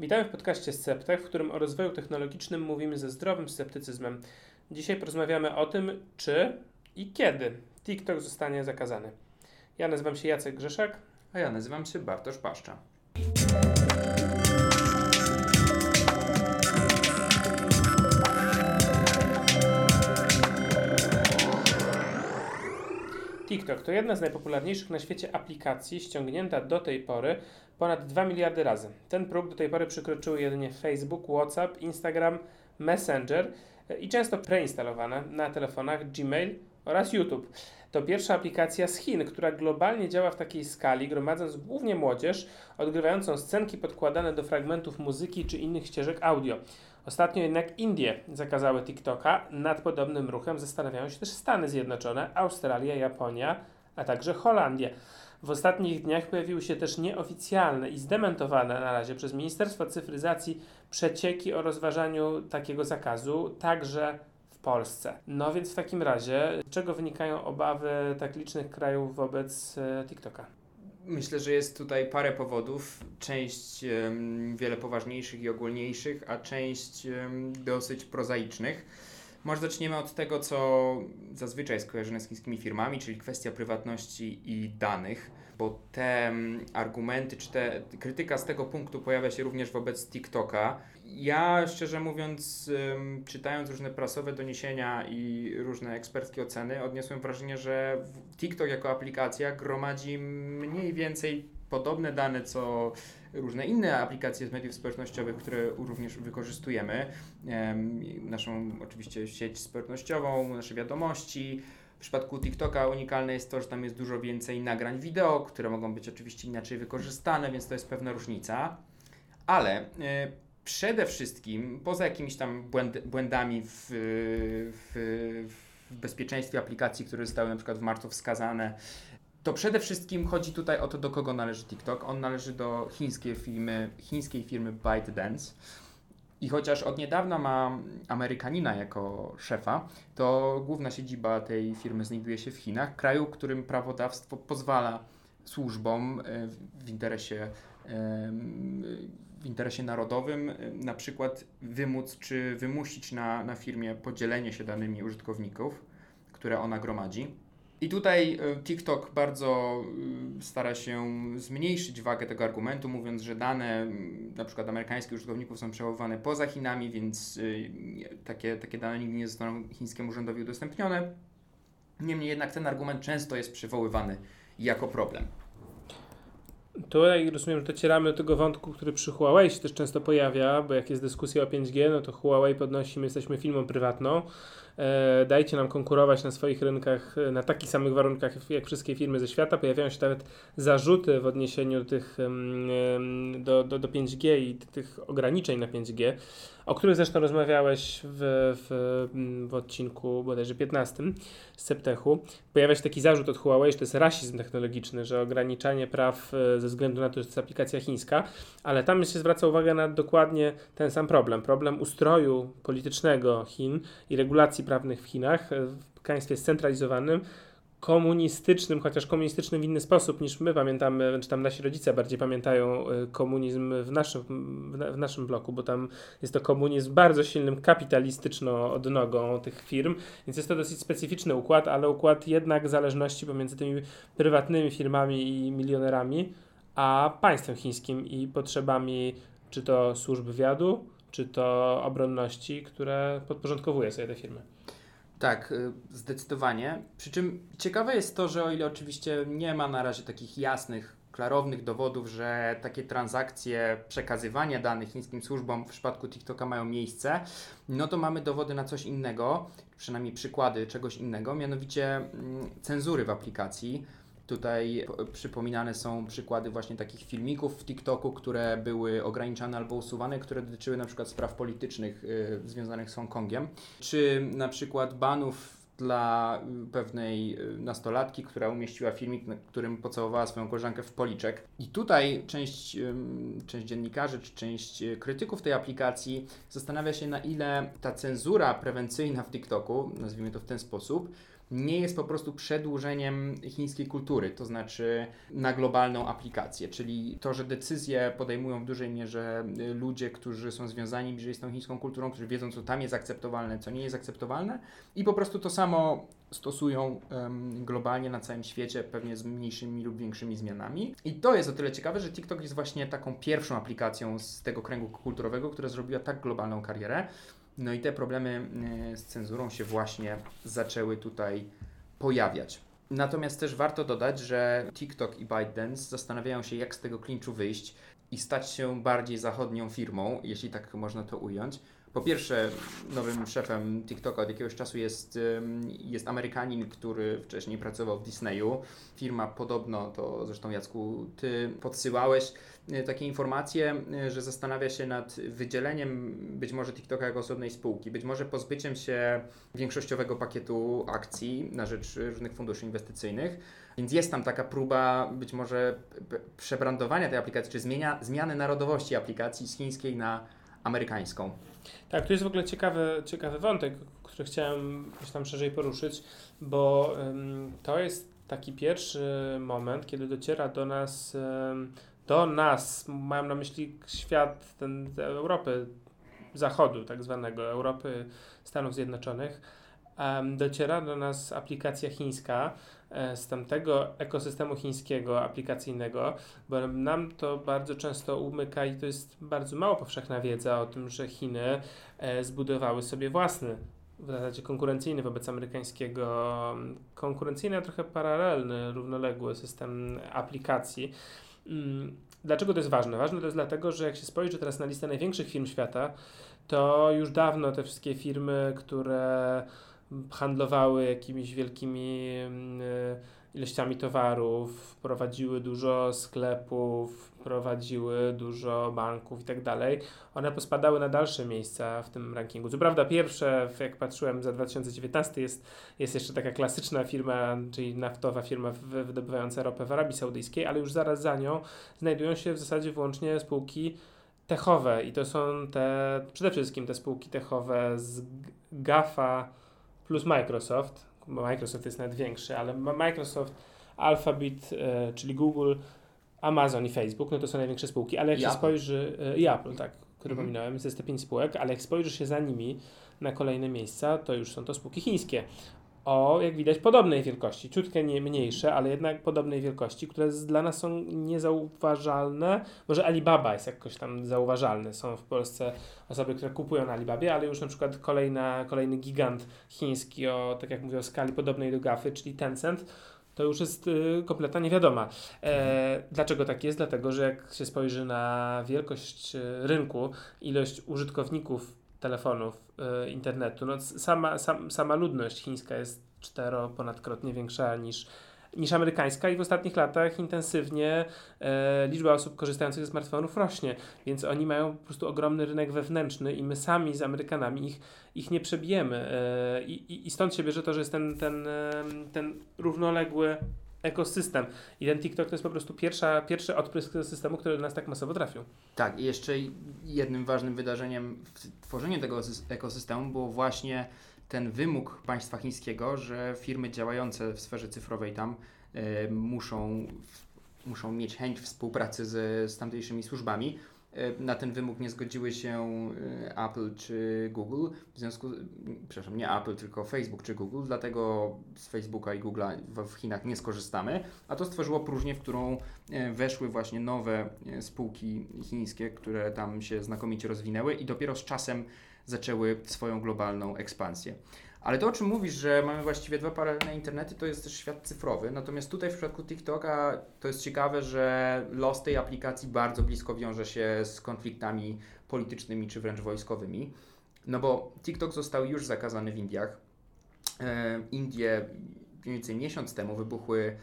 Witamy w podcaście Sceptek, w którym o rozwoju technologicznym mówimy ze zdrowym sceptycyzmem. Dzisiaj porozmawiamy o tym, czy i kiedy TikTok zostanie zakazany. Ja nazywam się Jacek Grzeszak. A ja nazywam się Bartosz Paszcza. TikTok to jedna z najpopularniejszych na świecie aplikacji ściągnięta do tej pory ponad 2 miliardy razy. Ten próg do tej pory przekroczyły jedynie Facebook, WhatsApp, Instagram, Messenger i często preinstalowane na telefonach Gmail oraz YouTube. To pierwsza aplikacja z Chin, która globalnie działa w takiej skali, gromadząc głównie młodzież, odgrywającą scenki podkładane do fragmentów muzyki czy innych ścieżek audio. Ostatnio jednak Indie zakazały TikToka. Nad podobnym ruchem zastanawiają się też Stany Zjednoczone, Australia, Japonia, a także Holandia. W ostatnich dniach pojawiły się też nieoficjalne i zdementowane na razie przez Ministerstwo Cyfryzacji przecieki o rozważaniu takiego zakazu, także w Polsce. No więc w takim razie, z czego wynikają obawy tak licznych krajów wobec e, TikToka? Myślę, że jest tutaj parę powodów. Część wiele poważniejszych i ogólniejszych, a część dosyć prozaicznych. Może zaczniemy od tego, co zazwyczaj jest kojarzone z chińskimi firmami, czyli kwestia prywatności i danych, bo te argumenty, czy te krytyka z tego punktu pojawia się również wobec TikToka. Ja szczerze mówiąc, czytając różne prasowe doniesienia i różne eksperckie oceny, odniosłem wrażenie, że TikTok jako aplikacja gromadzi mniej więcej podobne dane, co różne inne aplikacje z mediów społecznościowych, które również wykorzystujemy. Naszą oczywiście sieć społecznościową, nasze wiadomości. W przypadku TikToka unikalne jest to, że tam jest dużo więcej nagrań wideo, które mogą być oczywiście inaczej wykorzystane, więc to jest pewna różnica. Ale e, przede wszystkim, poza jakimiś tam błęd, błędami w, w, w bezpieczeństwie aplikacji, które zostały na przykład w marcu wskazane, to przede wszystkim chodzi tutaj o to, do kogo należy TikTok. On należy do chińskiej firmy, chińskiej firmy ByteDance. I chociaż od niedawna ma Amerykanina jako szefa, to główna siedziba tej firmy znajduje się w Chinach, kraju, którym prawodawstwo pozwala służbom e, w interesie, w interesie narodowym e, na przykład wymóc czy wymusić na, na firmie podzielenie się danymi użytkowników, które ona gromadzi. I tutaj e, TikTok bardzo e, stara się zmniejszyć wagę tego argumentu, mówiąc, że dane na przykład amerykańskich użytkowników są przechowywane poza Chinami, więc e, takie, takie dane nigdy nie zostaną chińskiemu urzędowi udostępnione. Niemniej jednak ten argument często jest przywoływany jako problem. Tutaj rozumiem, że docieramy do tego wątku, który przy Huawei się też często pojawia, bo jak jest dyskusja o 5G, no to Huawei podnosi, my jesteśmy firmą prywatną, dajcie nam konkurować na swoich rynkach e, na takich samych warunkach jak wszystkie firmy ze świata. Pojawiają się nawet zarzuty w odniesieniu tych, do, do, do 5G i tych ograniczeń na 5G, o których zresztą rozmawiałeś w, w, w odcinku bodajże 15 z Septechu. Pojawia się taki zarzut od Huawei, że to jest rasizm technologiczny, że ograniczanie praw e, ze względu na to, że to jest aplikacja chińska, ale tam się zwraca uwagę na dokładnie ten sam problem. Problem ustroju politycznego Chin i regulacji prawnych w Chinach, e, w państwie scentralizowanym, komunistycznym, chociaż komunistycznym w inny sposób niż my pamiętamy, czy tam nasi rodzice bardziej pamiętają e, komunizm w naszym, w naszym bloku, bo tam jest to komunizm bardzo silnym kapitalistyczną odnogą tych firm, więc jest to dosyć specyficzny układ, ale układ jednak zależności pomiędzy tymi prywatnymi firmami i milionerami, a państwem chińskim i potrzebami czy to służb wywiadu, czy to obronności, które podporządkowuje sobie te firmy. Tak, y, zdecydowanie. Przy czym ciekawe jest to, że o ile oczywiście nie ma na razie takich jasnych, klarownych dowodów, że takie transakcje przekazywania danych chińskim służbom w przypadku TikToka mają miejsce, no to mamy dowody na coś innego, przynajmniej przykłady czegoś innego, mianowicie mm, cenzury w aplikacji Tutaj przypominane są przykłady właśnie takich filmików w TikToku, które były ograniczane albo usuwane, które dotyczyły na przykład spraw politycznych y, związanych z Hongkongiem, czy na przykład banów dla y, pewnej y, nastolatki, która umieściła filmik, na którym pocałowała swoją koleżankę w policzek. I tutaj część, część dziennikarzy czy część krytyków tej aplikacji zastanawia się, na ile ta cenzura prewencyjna w TikToku, nazwijmy to w ten sposób, nie jest po prostu przedłużeniem chińskiej kultury, to znaczy na globalną aplikację, czyli to, że decyzje podejmują w dużej mierze y, ludzie, którzy są związani bliżej z tą chińską kulturą, którzy wiedzą, co tam jest akceptowalne, co nie jest akceptowalne i po prostu to samo stosują um, globalnie na całym świecie, pewnie z mniejszymi lub większymi zmianami. I to jest o tyle ciekawe, że TikTok jest właśnie taką pierwszą aplikacją z tego kręgu kulturowego, która zrobiła tak globalną karierę. No i te problemy e, z cenzurą się właśnie zaczęły tutaj pojawiać. Natomiast też warto dodać, że TikTok i ByteDance zastanawiają się, jak z tego klinczu wyjść i stać się bardziej zachodnią firmą, jeśli tak można to ująć. Po pierwsze, nowym szefem TikToka od jakiegoś czasu jest, jest Amerykanin, który wcześniej pracował w Disneyu. Firma podobno, to zresztą Jacku, ty podsyłałeś e, takie informacje, e, że zastanawia się nad wydzieleniem być może TikToka jako osobnej spółki, być może pozbyciem się większościowego pakietu akcji na rzecz różnych funduszy inwestycyjnych. Więc jest tam taka próba być może przebrandowania tej aplikacji, czy zmienia, zmiany narodowości aplikacji z chińskiej na amerykańską. Tak, to jest w ogóle ciekawy, ciekawy wątek, który chciałem tam szerzej poruszyć, bo um, to jest taki pierwszy moment, kiedy dociera do nas, um, do nas, mam na myśli świat ten, Europy Zachodu, tak zwanego, Europy Stanów Zjednoczonych, dociera do nas aplikacja chińska, E, z tamtego ekosystemu chińskiego aplikacyjnego, bo nam to bardzo często umyka i to jest bardzo mało powszechna wiedza o tym, że Chiny e, zbudowały sobie własny w zasadzie konkurencyjny wobec amerykańskiego, konkurencyjny, a trochę paralelny, równoległy system aplikacji. Mm, dlaczego to jest ważne? Ważne to jest dlatego, że jak się spojrzy teraz na listę największych firm świata, to już dawno te wszystkie firmy, które handlowały jakimiś wielkimi mm, ilościami towarów, prowadziły dużo sklepów, prowadziły dużo banków i tak dalej, one pospadały na dalsze miejsca w tym rankingu. Co prawda pierwsze, jak patrzyłem za 2019 jest, jest jeszcze taka klasyczna firma, czyli naftowa firma wydobywająca ropę w Arabii Saudyjskiej, ale już zaraz za nią znajdują się w zasadzie wyłącznie spółki techowe i to są te, przede wszystkim te spółki techowe z GAFA, plus Microsoft, bo Microsoft jest nawet większy, ale Microsoft, Alphabet, e, czyli Google, Amazon i Facebook, no to są największe spółki, ale jak I się Apple. spojrzy, e, i Apple, tak, które mhm. pominąłem, jest te pięć spółek, ale jak spojrzy się za nimi na kolejne miejsca, to już są to spółki chińskie o, jak widać, podobnej wielkości, ciutkę nie mniejsze, ale jednak podobnej wielkości, które dla nas są niezauważalne. Może Alibaba jest jakoś tam zauważalny. Są w Polsce osoby, które kupują na Alibabie, ale już na przykład kolejna, kolejny gigant chiński o, tak jak mówię, o skali podobnej do GAFy, czyli Tencent, to już jest y, kompletna niewiadoma. E, dlaczego tak jest? Dlatego, że jak się spojrzy na wielkość y, rynku, ilość użytkowników telefonów, y, internetu. No, sama, sam, sama ludność chińska jest cztero ponadkrotnie większa niż, niż amerykańska i w ostatnich latach intensywnie e, liczba osób korzystających ze smartfonów rośnie, więc oni mają po prostu ogromny rynek wewnętrzny i my sami z Amerykanami ich, ich nie przebijemy. E, i, I stąd się bierze to, że jest ten, ten, ten równoległy ekosystem. I ten TikTok to jest po prostu pierwsza, pierwszy odprysk systemu, który do nas tak masowo trafił. Tak, i jeszcze jednym ważnym wydarzeniem w tworzeniu tego ekosystemu było właśnie ten wymóg państwa chińskiego, że firmy działające w sferze cyfrowej tam y, muszą, muszą mieć chęć współpracy z, z tamtejszymi służbami na ten wymóg nie zgodziły się e, Apple czy Google, w związku, przepraszam, nie Apple, tylko Facebook czy Google, dlatego z Facebooka i Google'a w Chinach nie skorzystamy, a to stworzyło próżnię, w którą e, weszły właśnie nowe spółki chińskie, które tam się znakomicie rozwinęły i dopiero z czasem zaczęły swoją globalną ekspansję. Ale to, o czym mówisz, że mamy właściwie dwa paralelne internety, to jest też świat cyfrowy. Natomiast tutaj w przypadku TikToka to jest ciekawe, że los tej aplikacji bardzo blisko wiąże się z konfliktami politycznymi czy wręcz wojskowymi. No bo TikTok został już zakazany w Indiach. E, Indie mniej więcej miesiąc temu wybuchły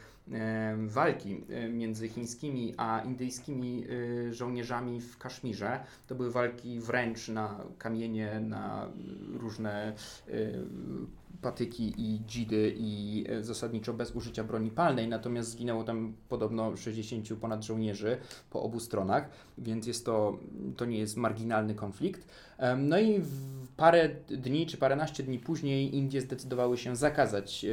walki między chińskimi a indyjskimi żołnierzami w Kaszmirze. To były walki wręcz na kamienie, na różne patyki i dzidy i zasadniczo bez użycia broni palnej, natomiast zginęło tam podobno 60 ponad żołnierzy po obu stronach, więc jest to, to nie jest marginalny konflikt. No i parę dni czy paręnaście dni później Indie zdecydowały się zakazać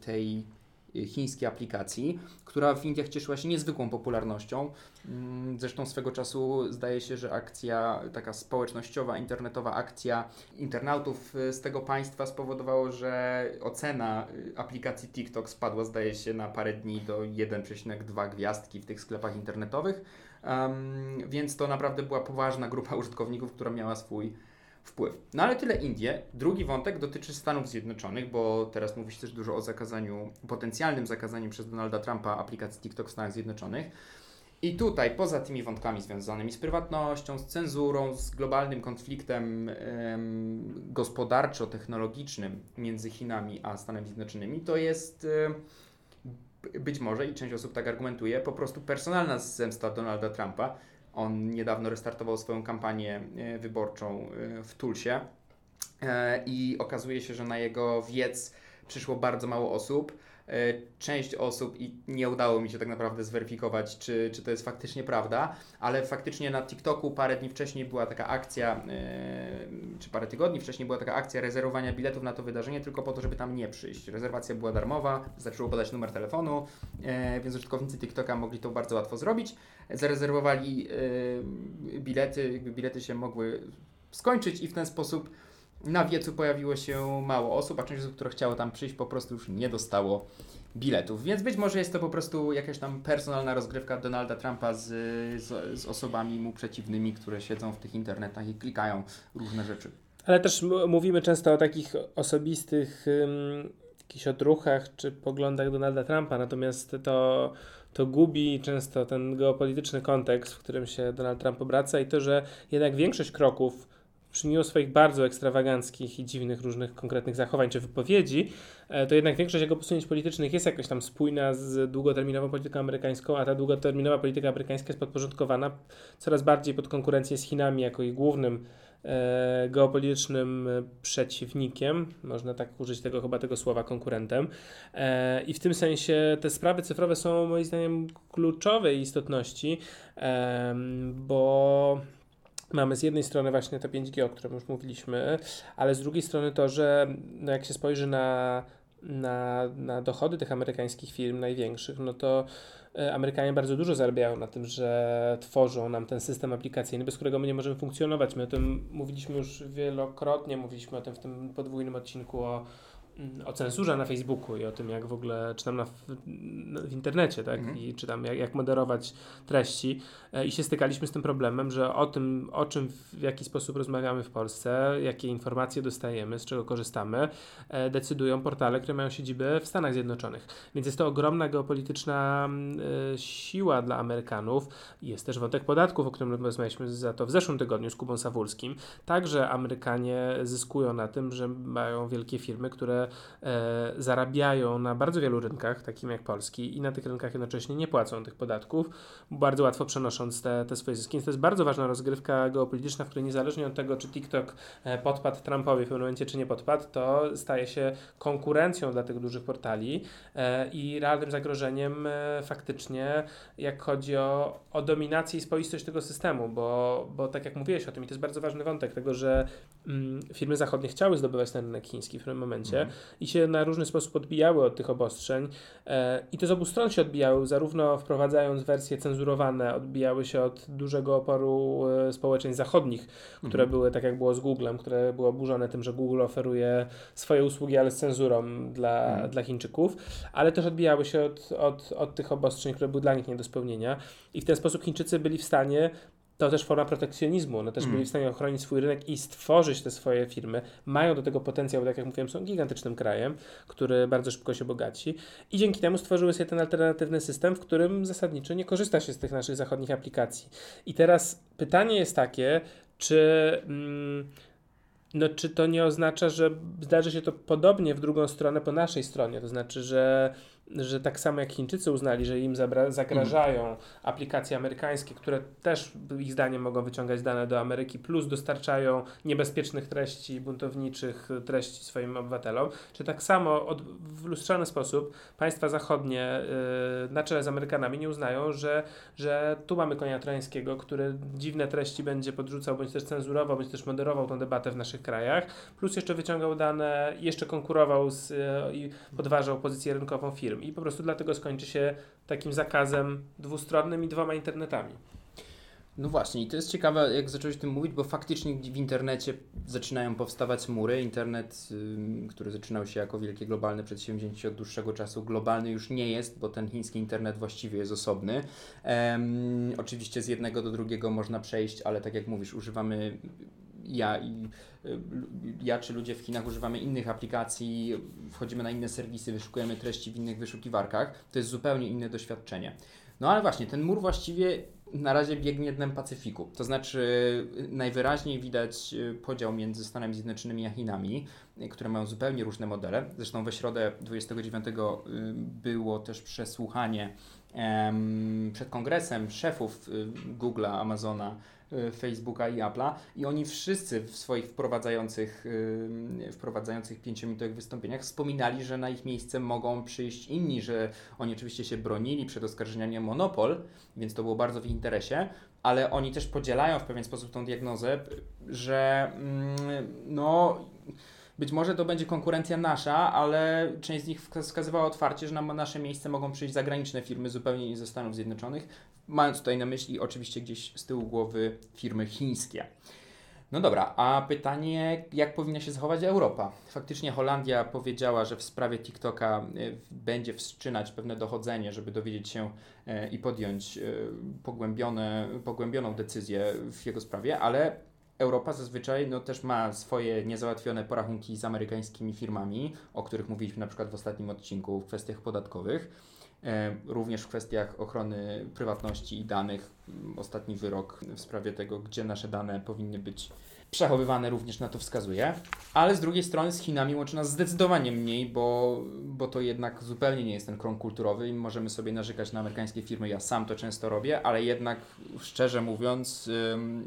tej chińskiej aplikacji, która w Indiach cieszyła się niezwykłą popularnością. Mm, zresztą swego czasu zdaje się, że akcja, taka społecznościowa, internetowa akcja internautów z tego państwa spowodowało, że ocena aplikacji TikTok spadła, zdaje się, na parę dni do 1,2 gwiazdki w tych sklepach internetowych. Um, więc to naprawdę była poważna grupa użytkowników, która miała swój wpływ. No ale tyle Indie. Drugi wątek dotyczy Stanów Zjednoczonych, bo teraz mówi się też dużo o zakazaniu, potencjalnym zakazaniu przez Donalda Trumpa aplikacji TikTok w Stanach Zjednoczonych. I tutaj, poza tymi wątkami związanymi z prywatnością, z cenzurą, z globalnym konfliktem ym, gospodarczo-technologicznym między Chinami a Stanami Zjednoczonymi, to jest być może, i część osób tak argumentuje, po prostu personalna zemsta Donalda Trumpa on niedawno restartował swoją kampanię e, wyborczą e, w Tulsie. E, i okazuje się, że na jego wiec przyszło bardzo mało osób część osób i nie udało mi się tak naprawdę zweryfikować, czy, czy to jest faktycznie prawda, ale faktycznie na TikToku parę dni wcześniej była taka akcja, e, czy parę tygodni wcześniej była taka akcja rezerwowania biletów na to wydarzenie tylko po to, żeby tam nie przyjść. Rezerwacja była darmowa, wystarczyło podać numer telefonu, e, więc użytkownicy TikToka mogli to bardzo łatwo zrobić. Zarezerwowali bilety, bilety się mogły skończyć i w ten sposób na wiecu pojawiło się mało osób, a część osób, które chciało tam przyjść, po prostu już nie dostało biletów. Więc być może jest to po prostu jakaś tam personalna rozgrywka Donalda Trumpa z, z, z osobami mu przeciwnymi, które siedzą w tych internetach i klikają różne rzeczy. Ale też mówimy często o takich osobistych um, jakichś odruchach czy poglądach Donalda Trumpa, natomiast to, to gubi często ten geopolityczny kontekst, w którym się Donald Trump obraca i to, że jednak większość kroków przyjmują swoich bardzo ekstrawaganckich i dziwnych różnych konkretnych zachowań czy wypowiedzi, e, to jednak większość jego posunięć politycznych jest jakoś tam spójna z długoterminową polityką amerykańską, a ta długoterminowa polityka amerykańska jest podporządkowana coraz bardziej pod konkurencję z Chinami jako ich głównym e, geopolitycznym przeciwnikiem, można tak użyć tego chyba tego słowa konkurentem. E, I w tym sensie te sprawy cyfrowe są moim zdaniem kluczowej istotności, e, bo Mamy z jednej strony właśnie te 5G, o którym już mówiliśmy, ale z drugiej strony to, że no jak się spojrzy na, na, na dochody tych amerykańskich firm największych, no to e, Amerykanie bardzo dużo zarabiają na tym, że tworzą nam ten system aplikacyjny, bez którego my nie możemy funkcjonować. My o tym mówiliśmy już wielokrotnie, mówiliśmy o tym w tym podwójnym odcinku o o cenzurze na Facebooku i o tym, jak w ogóle czytam na, w, internecie, tak? Mhm. I czytam, jak, jak moderować treści. E, I się stykaliśmy z tym problemem, że o tym, o czym, w jaki sposób rozmawiamy w Polsce, jakie informacje dostajemy, z czego korzystamy, e, decydują portale, które mają siedzibę w Stanach Zjednoczonych. Więc jest to ogromna geopolityczna mm, e, siła dla Amerykanów. Jest też wątek podatków, o którym rozmawialiśmy za to w zeszłym tygodniu z Kubą Sawulskim. Także Amerykanie zyskują na tym, że mają wielkie firmy, które e, zarabiają na bardzo wielu rynkach, takim jak polski, i na tych rynkach jednocześnie nie płacą tych podatków, bardzo łatwo przenosząc te, te swoje zyski. Więc to jest bardzo ważna rozgrywka geopolityczna, w której niezależnie od tego, czy TikTok e, podpadł Trumpowi w pewnym momencie, czy nie podpadł, to staje się konkurencją dla tych dużych portali e, i realnym zagrożeniem e, faktycznie, jak chodzi o, o dominację i spoistość tego systemu, bo, bo tak jak mówiłeś o tym, i to jest bardzo ważny wątek tego, że mm, firmy zachodnie chciały zdobywać ten rynek chiński w pewnym momencie, mm i się na różny sposób odbijały od tych obostrzeń. E, I to z obu stron się odbijały, zarówno wprowadzając wersje cenzurowane, odbijały się od dużego oporu e, społeczeństw zachodnich, które mhm. były, tak jak było z Googlem, które były oburzone tym, że Google oferuje swoje usługi, ale z cenzurą dla, mhm. dla Chińczyków, ale też odbijały się od, od, od tych obostrzeń, które były dla nich nie do spełnienia. I w ten sposób Chińczycy byli w stanie to też forma protekcjonizmu. One też mm. byli w stanie ochronić swój rynek i stworzyć te swoje firmy. Mają do tego potencjał, tak jak mówiłem, są gigantycznym krajem, który bardzo szybko się bogaci i dzięki temu stworzyły sobie ten alternatywny system, w którym zasadniczo nie korzysta się z tych naszych zachodnich aplikacji. I teraz pytanie jest takie, czy. Mm, no, czy to nie oznacza, że zdarzy się to podobnie w drugą stronę po naszej stronie? To znaczy, że że tak samo jak Chińczycy uznali, że im zagrażają aplikacje amerykańskie, które też ich zdaniem mogą wyciągać dane do Ameryki, plus dostarczają niebezpiecznych treści, buntowniczych treści swoim obywatelom, czy tak samo od, w lustrzany sposób państwa zachodnie yy, na czele z Amerykanami nie uznają, że, że tu mamy konia trojańskiego, który dziwne treści będzie podrzucał, bądź też cenzurował, bądź też moderował tą debatę w naszych krajach, plus jeszcze wyciągał dane, jeszcze konkurował z, yy, i podważał pozycję rynkową firm i po prostu dlatego skończy się takim zakazem dwustronnym i dwoma internetami. No właśnie, i to jest ciekawe, jak zacząłeś tym mówić, bo faktycznie w internecie zaczynają powstawać mury. Internet, który zaczynał się jako wielkie globalne przedsięwzięcie od dłuższego czasu, globalny już nie jest, bo ten chiński internet właściwie jest osobny. Oczywiście z jednego do drugiego można przejść, ale tak jak mówisz, używamy ja y, ja czy ludzie w Chinach używamy innych aplikacji, wchodzimy na inne serwisy, wyszukujemy treści w innych wyszukiwarkach. To jest zupełnie inne doświadczenie. No ale właśnie, ten mur właściwie na razie biegnie dnem Pacyfiku. To znaczy y, najwyraźniej widać y, podział między Stanami Zjednoczonymi a Chinami, które mają zupełnie różne modele. Zresztą we środę 29 było też przesłuchanie przed kongresem szefów Google'a, Amazona, Facebooka i Apple'a i oni wszyscy w swoich wprowadzających, y, wprowadzających pięciominutowych wystąpieniach wspominali, że na ich miejsce mogą przyjść inni, że oni oczywiście się bronili przed oskarżeniami o monopol, więc to było bardzo w interesie, ale oni też podzielają w pewien sposób tą diagnozę, że mm, no być może to będzie konkurencja nasza, ale część z nich wskazywała otwarcie, że na nasze miejsce mogą przyjść zagraniczne firmy zupełnie nie ze Stanów Zjednoczonych, mając tutaj na myśli oczywiście gdzieś z tyłu głowy firmy chińskie. No dobra, a pytanie, jak powinna się zachować Europa? Faktycznie Holandia powiedziała, że w sprawie TikToka e, będzie wszczynać pewne dochodzenie, żeby dowiedzieć się e, i podjąć e, pogłębione, pogłębioną decyzję w jego sprawie, ale Europa zazwyczaj no, też ma swoje niezałatwione porachunki z amerykańskimi firmami, o których mówiliśmy na przykład w ostatnim odcinku w kwestiach podatkowych. E, również w kwestiach ochrony prywatności i danych. Ostatni wyrok w sprawie tego, gdzie nasze dane powinny być przechowywane również na to wskazuje. Ale z drugiej strony z Chinami łączy nas zdecydowanie mniej, bo, bo to jednak zupełnie nie jest ten krąg kulturowy i możemy sobie narzekać na amerykańskie firmy. Ja sam to często robię, ale jednak szczerze mówiąc,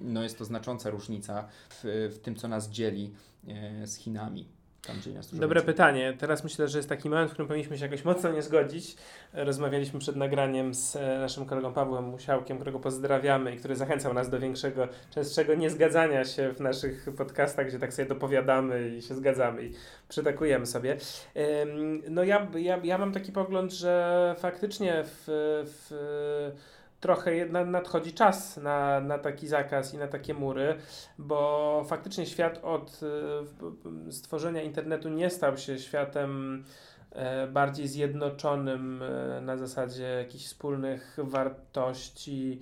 no jest to znacząca różnica w, w tym, co nas dzieli e, z Chinami. Tam, gdzie nas Dobre więcej. pytanie. Teraz myślę, że jest taki moment, w którym powinniśmy się jakoś mocno nie zgodzić. Rozmawialiśmy przed nagraniem z e, naszym kolegą Pawłem Musiałkiem, którego pozdrawiamy i który zachęcał nas do większego, częstszego niezgadzania się w naszych podcastach, gdzie tak sobie dopowiadamy i się zgadzamy i przytakujemy sobie. No ja, ja, ja mam taki pogląd, że faktycznie w, w trochę nadchodzi czas na, na taki zakaz i na takie mury, bo faktycznie świat od e, stworzenia internetu nie stał się światem e, bardziej zjednoczonym e, na zasadzie jakichś wspólnych wartości,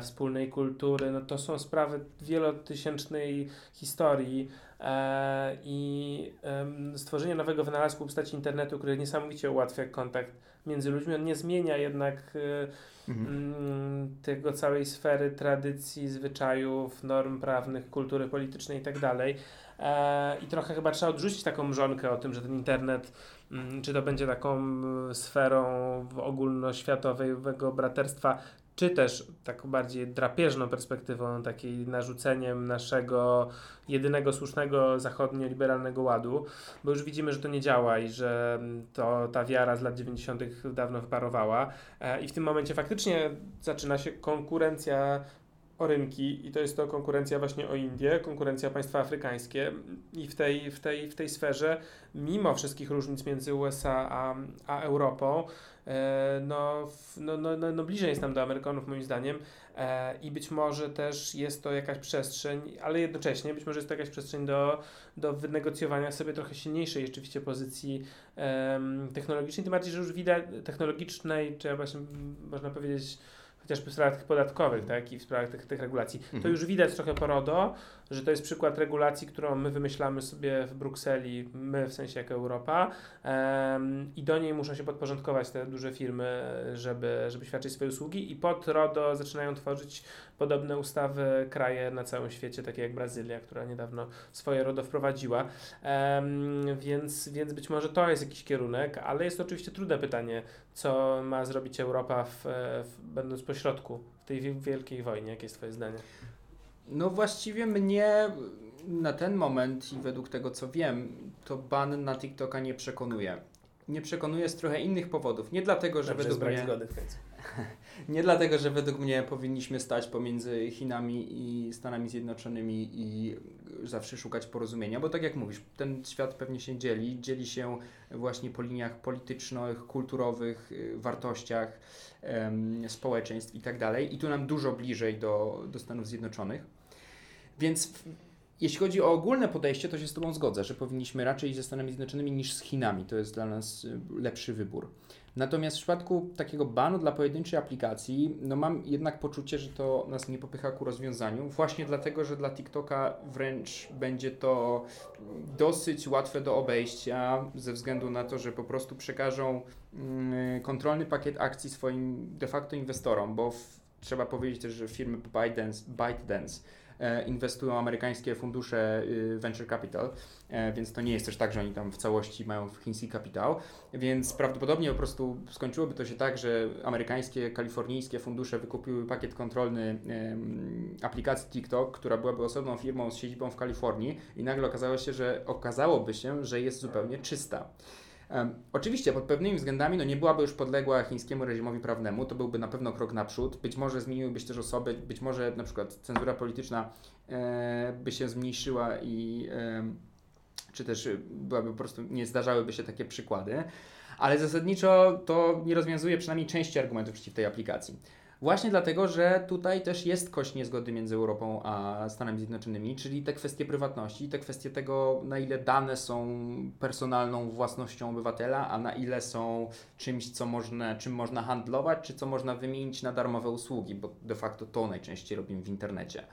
wspólnej kultury. No to są sprawy wielotysięcznej historii i stworzenie nowego wynalazku w postaci internetu, który niesamowicie ułatwia kontakt między ludźmi, on nie zmienia jednak mhm. Mm, tego całej sfery tradycji, zwyczajów, norm prawnych, kultury politycznej itd. Tak e, I trochę chyba trzeba odrzucić taką mrzonkę o tym, że ten internet, mm, czy to będzie taką sferą ogólnoświatowego braterstwa, czy też taką bardziej drapieżną perspektywą, takiej narzuceniem naszego jedynego słusznego zachodnio-liberalnego ładu, bo już widzimy, że to nie działa i że to ta wiara z lat 90. dawno wyparowała e, i w tym momencie faktycznie zaczyna się konkurencja o rynki i to jest to konkurencja właśnie o Indię, konkurencja państwa afrykańskie i w tej, w tej, w tej sferze, mimo wszystkich różnic między USA a, a Europą, no, no, no, no, no bliżej jest nam do Amerykanów moim zdaniem e, i być może też jest to jakaś przestrzeń, ale jednocześnie być może jest to jakaś przestrzeń do, do wynegocjowania sobie trochę silniejszej rzeczywiście pozycji technologicznej, tym bardziej, że już widać technologicznej, czy właśnie można powiedzieć chociażby w sprawach podatkowych, tak, i w sprawach tych, tych regulacji. Mhm. To już widać trochę porodo, że to jest przykład regulacji, którą my wymyślamy sobie w Brukseli, my w sensie jako Europa i do niej muszą się podporządkować te duże firmy, żeby, żeby świadczyć swoje usługi i pod RODO zaczynają tworzyć podobne ustawy kraje na całym świecie, takie jak Brazylia, która niedawno swoje RODO wprowadziła. Więc, więc być może to jest jakiś kierunek, ale jest to oczywiście trudne pytanie, co ma zrobić Europa w, w, będąc pośrodku w tej wielkiej wojnie. Jakie jest Twoje zdanie? No właściwie mnie na ten moment i według tego co wiem, to ban na TikToka nie przekonuje. Nie przekonuje z trochę innych powodów. Nie dlatego, że Dobrze, według mnie. Zgody w końcu. Nie dlatego, że według mnie powinniśmy stać pomiędzy Chinami i Stanami Zjednoczonymi i zawsze szukać porozumienia, bo tak jak mówisz, ten świat pewnie się dzieli, dzieli się właśnie po liniach politycznych, kulturowych, y, wartościach, um, społeczeństw i tak dalej. I tu nam dużo bliżej do, do Stanów Zjednoczonych. Więc jeśli chodzi o ogólne podejście, to się z Tobą zgodzę, że powinniśmy raczej iść ze Stanami Zjednoczonymi niż z Chinami. To jest dla nas y, lepszy wybór. Natomiast w przypadku takiego banu dla pojedynczej aplikacji, no mam jednak poczucie, że to nas nie popycha ku rozwiązaniu, właśnie dlatego, że dla TikToka wręcz będzie to dosyć łatwe do obejścia, ze względu na to, że po prostu przekażą mm, kontrolny pakiet akcji swoim de facto inwestorom, bo w, trzeba powiedzieć też, że firmy ByteDance, ByteDance inwestują amerykańskie fundusze y, venture capital, e, więc to nie jest też tak, że oni tam w całości mają chiński kapitał, więc prawdopodobnie po prostu skończyłoby to się tak, że amerykańskie, kalifornijskie fundusze wykupiły pakiet kontrolny aplikacji TikTok, która byłaby osobną firmą z siedzibą w Kalifornii i nagle okazało się, że okazałoby się, że jest zupełnie czysta. Oczywiście pod pewnymi względami no nie byłaby już podległa chińskiemu reżimowi prawnemu, to byłby na pewno krok naprzód. Być może zmieniłyby się też osoby, być może na przykład cenzura polityczna e, by się zmniejszyła i czy też byłaby po prostu nie zdarzałyby się takie przykłady. Ale zasadniczo to nie rozwiązuje przynajmniej części argumentów przeciw tej aplikacji. Właśnie dlatego, że tutaj też jest kość niezgody między Europą a Stanami Zjednoczonymi, czyli te kwestie prywatności, te kwestie tego, na ile dane są personalną własnością obywatela, a na ile są czymś, co można, czym można handlować, czy co można wymienić na darmowe usługi, bo de facto to najczęściej robimy w internecie.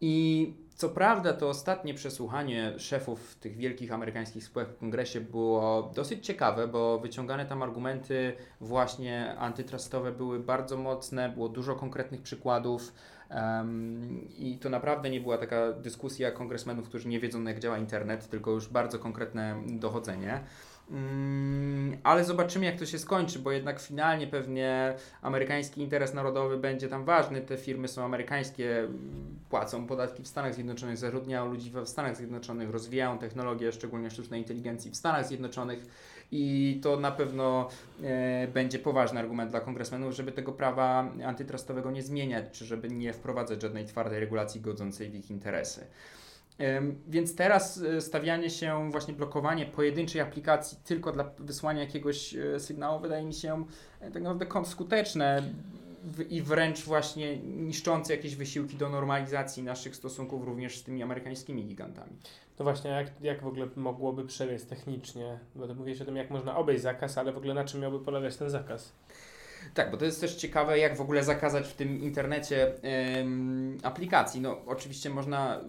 I co prawda, to ostatnie przesłuchanie szefów tych wielkich amerykańskich spółek w kongresie było dosyć ciekawe, bo wyciągane tam argumenty właśnie antitrustowe były bardzo mocne, było dużo konkretnych przykładów. Um, I to naprawdę nie była taka dyskusja kongresmenów, którzy nie wiedzą, jak działa internet, tylko już bardzo konkretne dochodzenie. Mm, ale zobaczymy, jak to się skończy, bo jednak finalnie pewnie amerykański interes narodowy będzie tam ważny. Te firmy są amerykańskie, płacą podatki w Stanach Zjednoczonych, zatrudniają ludzi w Stanach Zjednoczonych, rozwijają technologię, szczególnie sztucznej inteligencji w Stanach Zjednoczonych. I to na pewno e, będzie poważny argument dla kongresmenów, żeby tego prawa antytrustowego nie zmieniać, czy żeby nie wprowadzać żadnej twardej regulacji godzącej w ich interesy. Więc teraz e, stawianie się, właśnie blokowanie pojedynczej aplikacji tylko dla wysłania jakiegoś e, sygnału wydaje mi się e, tak naprawdę skuteczne i wręcz właśnie niszczące jakieś wysiłki do normalizacji naszych stosunków również z tymi amerykańskimi gigantami. To właśnie, jak, jak w ogóle mogłoby przebiec technicznie? Bo to mówiłeś o tym, jak można obejść zakaz, ale w ogóle na czym miałby polegać ten zakaz? Tak, bo to jest też ciekawe, jak w ogóle zakazać w tym internecie aplikacji. No, oczywiście można,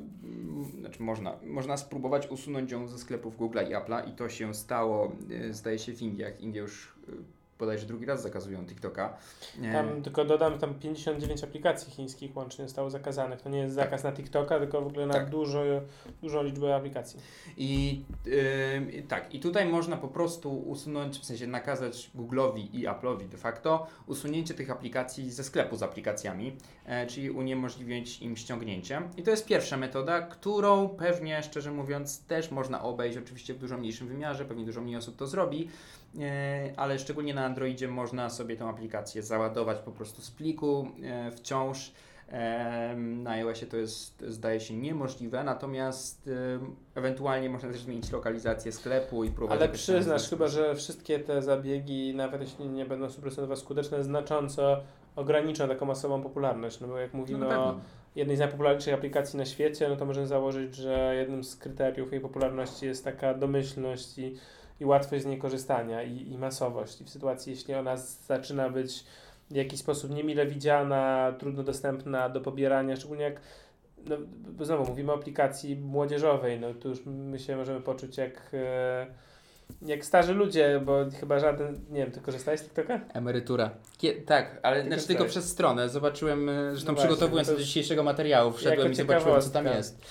znaczy można, można spróbować usunąć ją ze sklepów Google i Apple'a i to się stało, e, zdaje się, w Indiach. Indie już e, bodajże drugi raz zakazują TikToka. Tam, tylko dodam, tam 59 aplikacji chińskich łącznie zostało zakazanych. To nie jest zakaz tak. na TikToka, tylko w ogóle na tak. dużo, dużą liczbę aplikacji. I yy, tak, i tutaj można po prostu usunąć, w sensie nakazać Google'owi i Apple'owi de facto usunięcie tych aplikacji ze sklepu z aplikacjami, e, czyli uniemożliwić im ściągnięcie. I to jest pierwsza metoda, którą pewnie, szczerze mówiąc, też można obejść, oczywiście w dużo mniejszym wymiarze, pewnie dużo mniej osób to zrobi, ale szczególnie na Androidzie można sobie tę aplikację załadować po prostu z pliku e, wciąż. E, na iOSie to jest, zdaje się, niemożliwe, natomiast ewentualnie można też zmienić lokalizację sklepu i próbować. Ale przyznasz chyba, że wszystkie te zabiegi, nawet jeśli nie będą 100% skuteczne, znacząco ograniczą taką masową popularność. No bo jak mówimy no o jednej z najpopularniejszych aplikacji na świecie, no to możemy założyć, że jednym z kryteriów jej popularności jest taka domyślność i i łatwość z niej korzystania i, i masowość. I w sytuacji, jeśli ona zaczyna być w jakiś sposób niemile widziana, trudno dostępna do pobierania, szczególnie jak no, bo znowu mówimy o aplikacji młodzieżowej, no tu już my się możemy poczuć jak, e, jak starzy ludzie, bo chyba żaden, nie wiem, ty korzystałeś z TikToka? Emerytura. Kie, tak, ale Tylko znaczy tylko przez stronę. Zobaczyłem, e, zresztą No przygotowując to się do dzisiejszego materiału, wszedłem i zobaczyłem, co tam jest.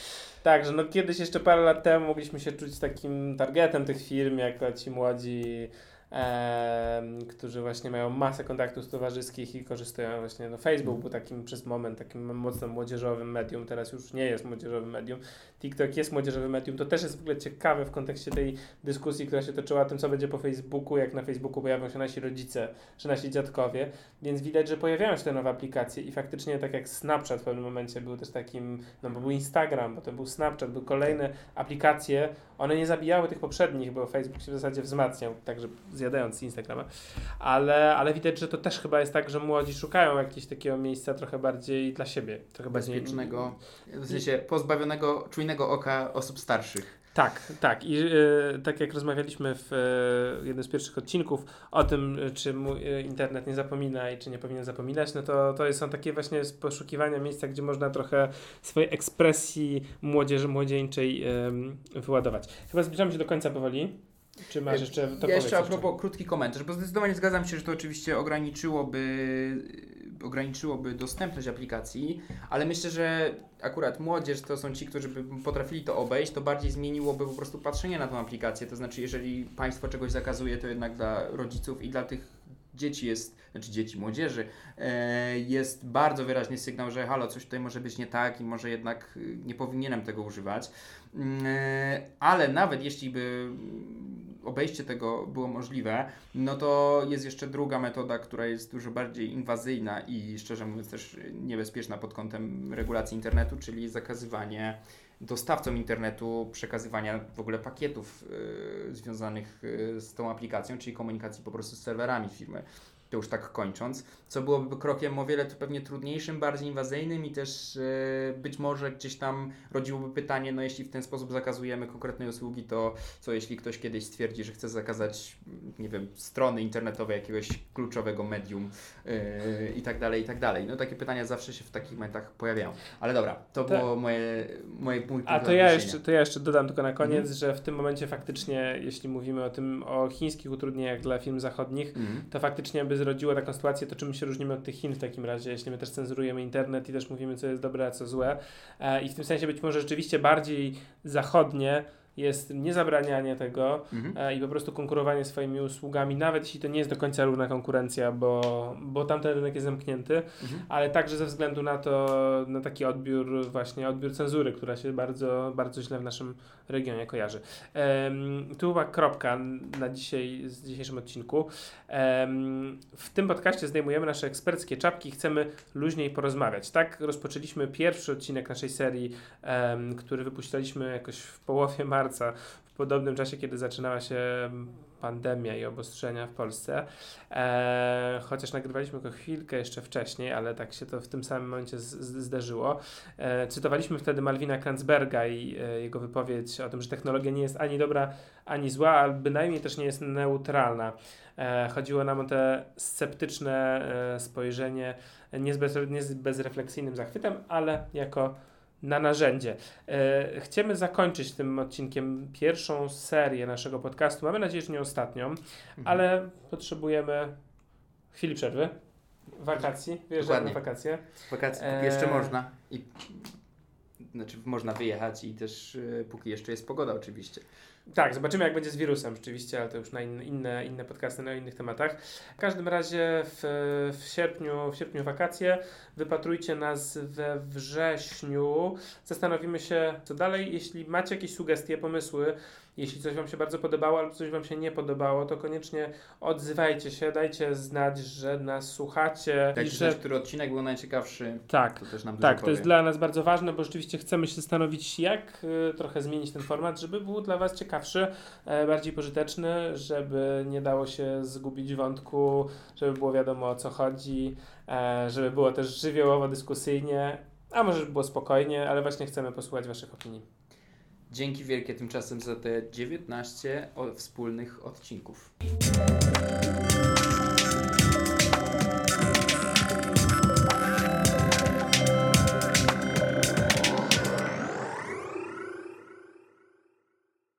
Tak, że no kiedyś jeszcze parę lat temu mogliśmy się czuć takim targetem tych firm, jako ci młodzi, em, którzy właśnie mają masę kontaktów towarzyskich i korzystają właśnie, no Facebook był takim przez moment takim mocno młodzieżowym medium, teraz już nie jest młodzieżowym medium. TikTok jest młodzieżowym medium, to też jest w ogóle ciekawe w kontekście tej dyskusji, która się toczyła o tym, co będzie po Facebooku, jak na Facebooku pojawią się nasi rodzice, czy nasi dziadkowie, więc widać, że pojawiają się te nowe aplikacje i faktycznie tak jak Snapchat w pewnym momencie był też takim, no bo był Instagram, potem był Snapchat, były kolejne aplikacje, one nie zabijały tych poprzednich, bo Facebook się w zasadzie wzmacniał, także zjadając Instagrama, ale, ale widać, że to też chyba jest tak, że młodzi szukają jakiegoś takiego miejsca trochę bardziej dla siebie, trochę bardziej Bezpiecznego, w sensie pozbawionego czujnego oka osób starszych. Tak, tak. I e, tak jak rozmawialiśmy w e, jednym z pierwszych odcinków o tym, czy mu, e, internet nie zapomina i czy nie powinien zapominać, no to, to są takie właśnie poszukiwania miejsca, gdzie można trochę swojej ekspresji młodzieży młodzieńczej wyładować. Chyba zbliżamy się do końca powoli. Czy masz jeszcze to ja jeszcze a propos krótki komentarz, bo zdecydowanie zgadzam się, że to oczywiście ograniczyłoby, ograniczyłoby dostępność aplikacji, ale myślę, że akurat młodzież to są ci, którzy by potrafili to obejść, to bardziej zmieniłoby po prostu patrzenie na tą aplikację. To znaczy, jeżeli państwo czegoś zakazuje, to jednak dla rodziców i dla tych dzieci jest, znaczy dzieci, młodzieży, e, jest bardzo wyraźny sygnał, że halo, coś tutaj może być nie tak i może jednak y, nie powinienem tego używać. Mm, e, Ale nawet jeśli by obejście tego było możliwe, no to jest jeszcze druga metoda, która jest dużo bardziej inwazyjna i szczerze mówiąc też niebezpieczna pod kątem regulacji internetu, czyli zakazywanie dostawcom internetu przekazywania w ogóle pakietów y, związanych y, z tą aplikacją, czyli komunikacji po prostu z serwerami firmy. To już tak kończąc, co byłoby krokiem o wiele pewnie trudniejszym, bardziej inwazyjnym i też y, być może gdzieś tam rodziłoby pytanie, no jeśli w ten sposób zakazujemy konkretnej usługi, to co jeśli ktoś kiedyś stwierdzi, że chce zakazać, mm, nie wiem, strony internetowej jakiegoś kluczowego medium yy, i tak dalej, i tak dalej. No takie pytania zawsze się w takich momentach pojawiają. Ale dobra, to Tak. było moje, moje mój punkt A to ja, jeszcze, to ja jeszcze dodam tylko na koniec, Mhm. że w tym momencie faktycznie, jeśli mówimy o tym, o chińskich utrudnieniach dla firm zachodnich, Mhm. to faktycznie by zrodziło taką sytuację, to czym my się różnimy od tych Chin w takim razie, jeśli my też cenzurujemy internet i też mówimy, co jest dobre, a co złe. E, I w tym sensie być może rzeczywiście bardziej zachodnie jest niezabranianie tego Mhm. e, i po prostu konkurowanie swoimi usługami, nawet jeśli to nie jest do końca równa konkurencja, bo, bo tamten rynek jest zamknięty, Mhm. ale także ze względu na to, na taki odbiór, właśnie odbiór cenzury, która się bardzo, bardzo źle w naszym regionie kojarzy. Tu była kropka na dzisiaj, z dzisiejszym odcinku. W tym podcaście zdejmujemy nasze eksperckie czapki i chcemy luźniej porozmawiać. Tak rozpoczęliśmy pierwszy odcinek naszej serii, który wypuściliśmy jakoś w połowie marca, w podobnym czasie, kiedy zaczynała się pandemia i obostrzenia w Polsce. E, chociaż nagrywaliśmy go chwilkę jeszcze wcześniej, ale tak się to w tym samym momencie z, z, zdarzyło. E, cytowaliśmy wtedy Malwina Kranzberga i e, jego wypowiedź o tym, że technologia nie jest ani dobra, ani zła, ale bynajmniej też nie jest neutralna. E, chodziło nam o te sceptyczne e, spojrzenie, nie z, bez, nie z bezrefleksyjnym zachwytem, ale jako na narzędzie. E, chcemy zakończyć tym odcinkiem pierwszą serię naszego podcastu. Mamy nadzieję, że nie ostatnią, Mhm. ale potrzebujemy chwili przerwy. Wakacji, wyjeżdżamy na wakacje. Wakacje póki jeszcze można i znaczy można wyjechać i też y, póki jeszcze jest pogoda oczywiście. Tak, zobaczymy jak będzie z wirusem rzeczywiście, ale to już na inne, inne, podcasty na innych tematach. W każdym razie w, w, sierpniu, w sierpniu wakacje, wypatrujcie nas we wrześniu. Zastanowimy się co dalej. Jeśli macie jakieś sugestie, pomysły, jeśli coś Wam się bardzo podobało albo coś Wam się nie podobało, to koniecznie odzywajcie się, dajcie znać, że nas słuchacie i Dajcie że znać, który odcinek był najciekawszy, tak, to też nam Tak, to jest dla nas bardzo ważne, bo rzeczywiście chcemy się zastanowić, jak y, trochę zmienić ten format, żeby był dla Was ciekawszy, e, bardziej pożyteczny, żeby nie dało się zgubić wątku, żeby było wiadomo o co chodzi, e, żeby było też żywiołowo, dyskusyjnie, a może żeby było spokojnie, ale właśnie chcemy posłuchać Waszych opinii. Dzięki wielkie tymczasem za te 19 o- wspólnych odcinków.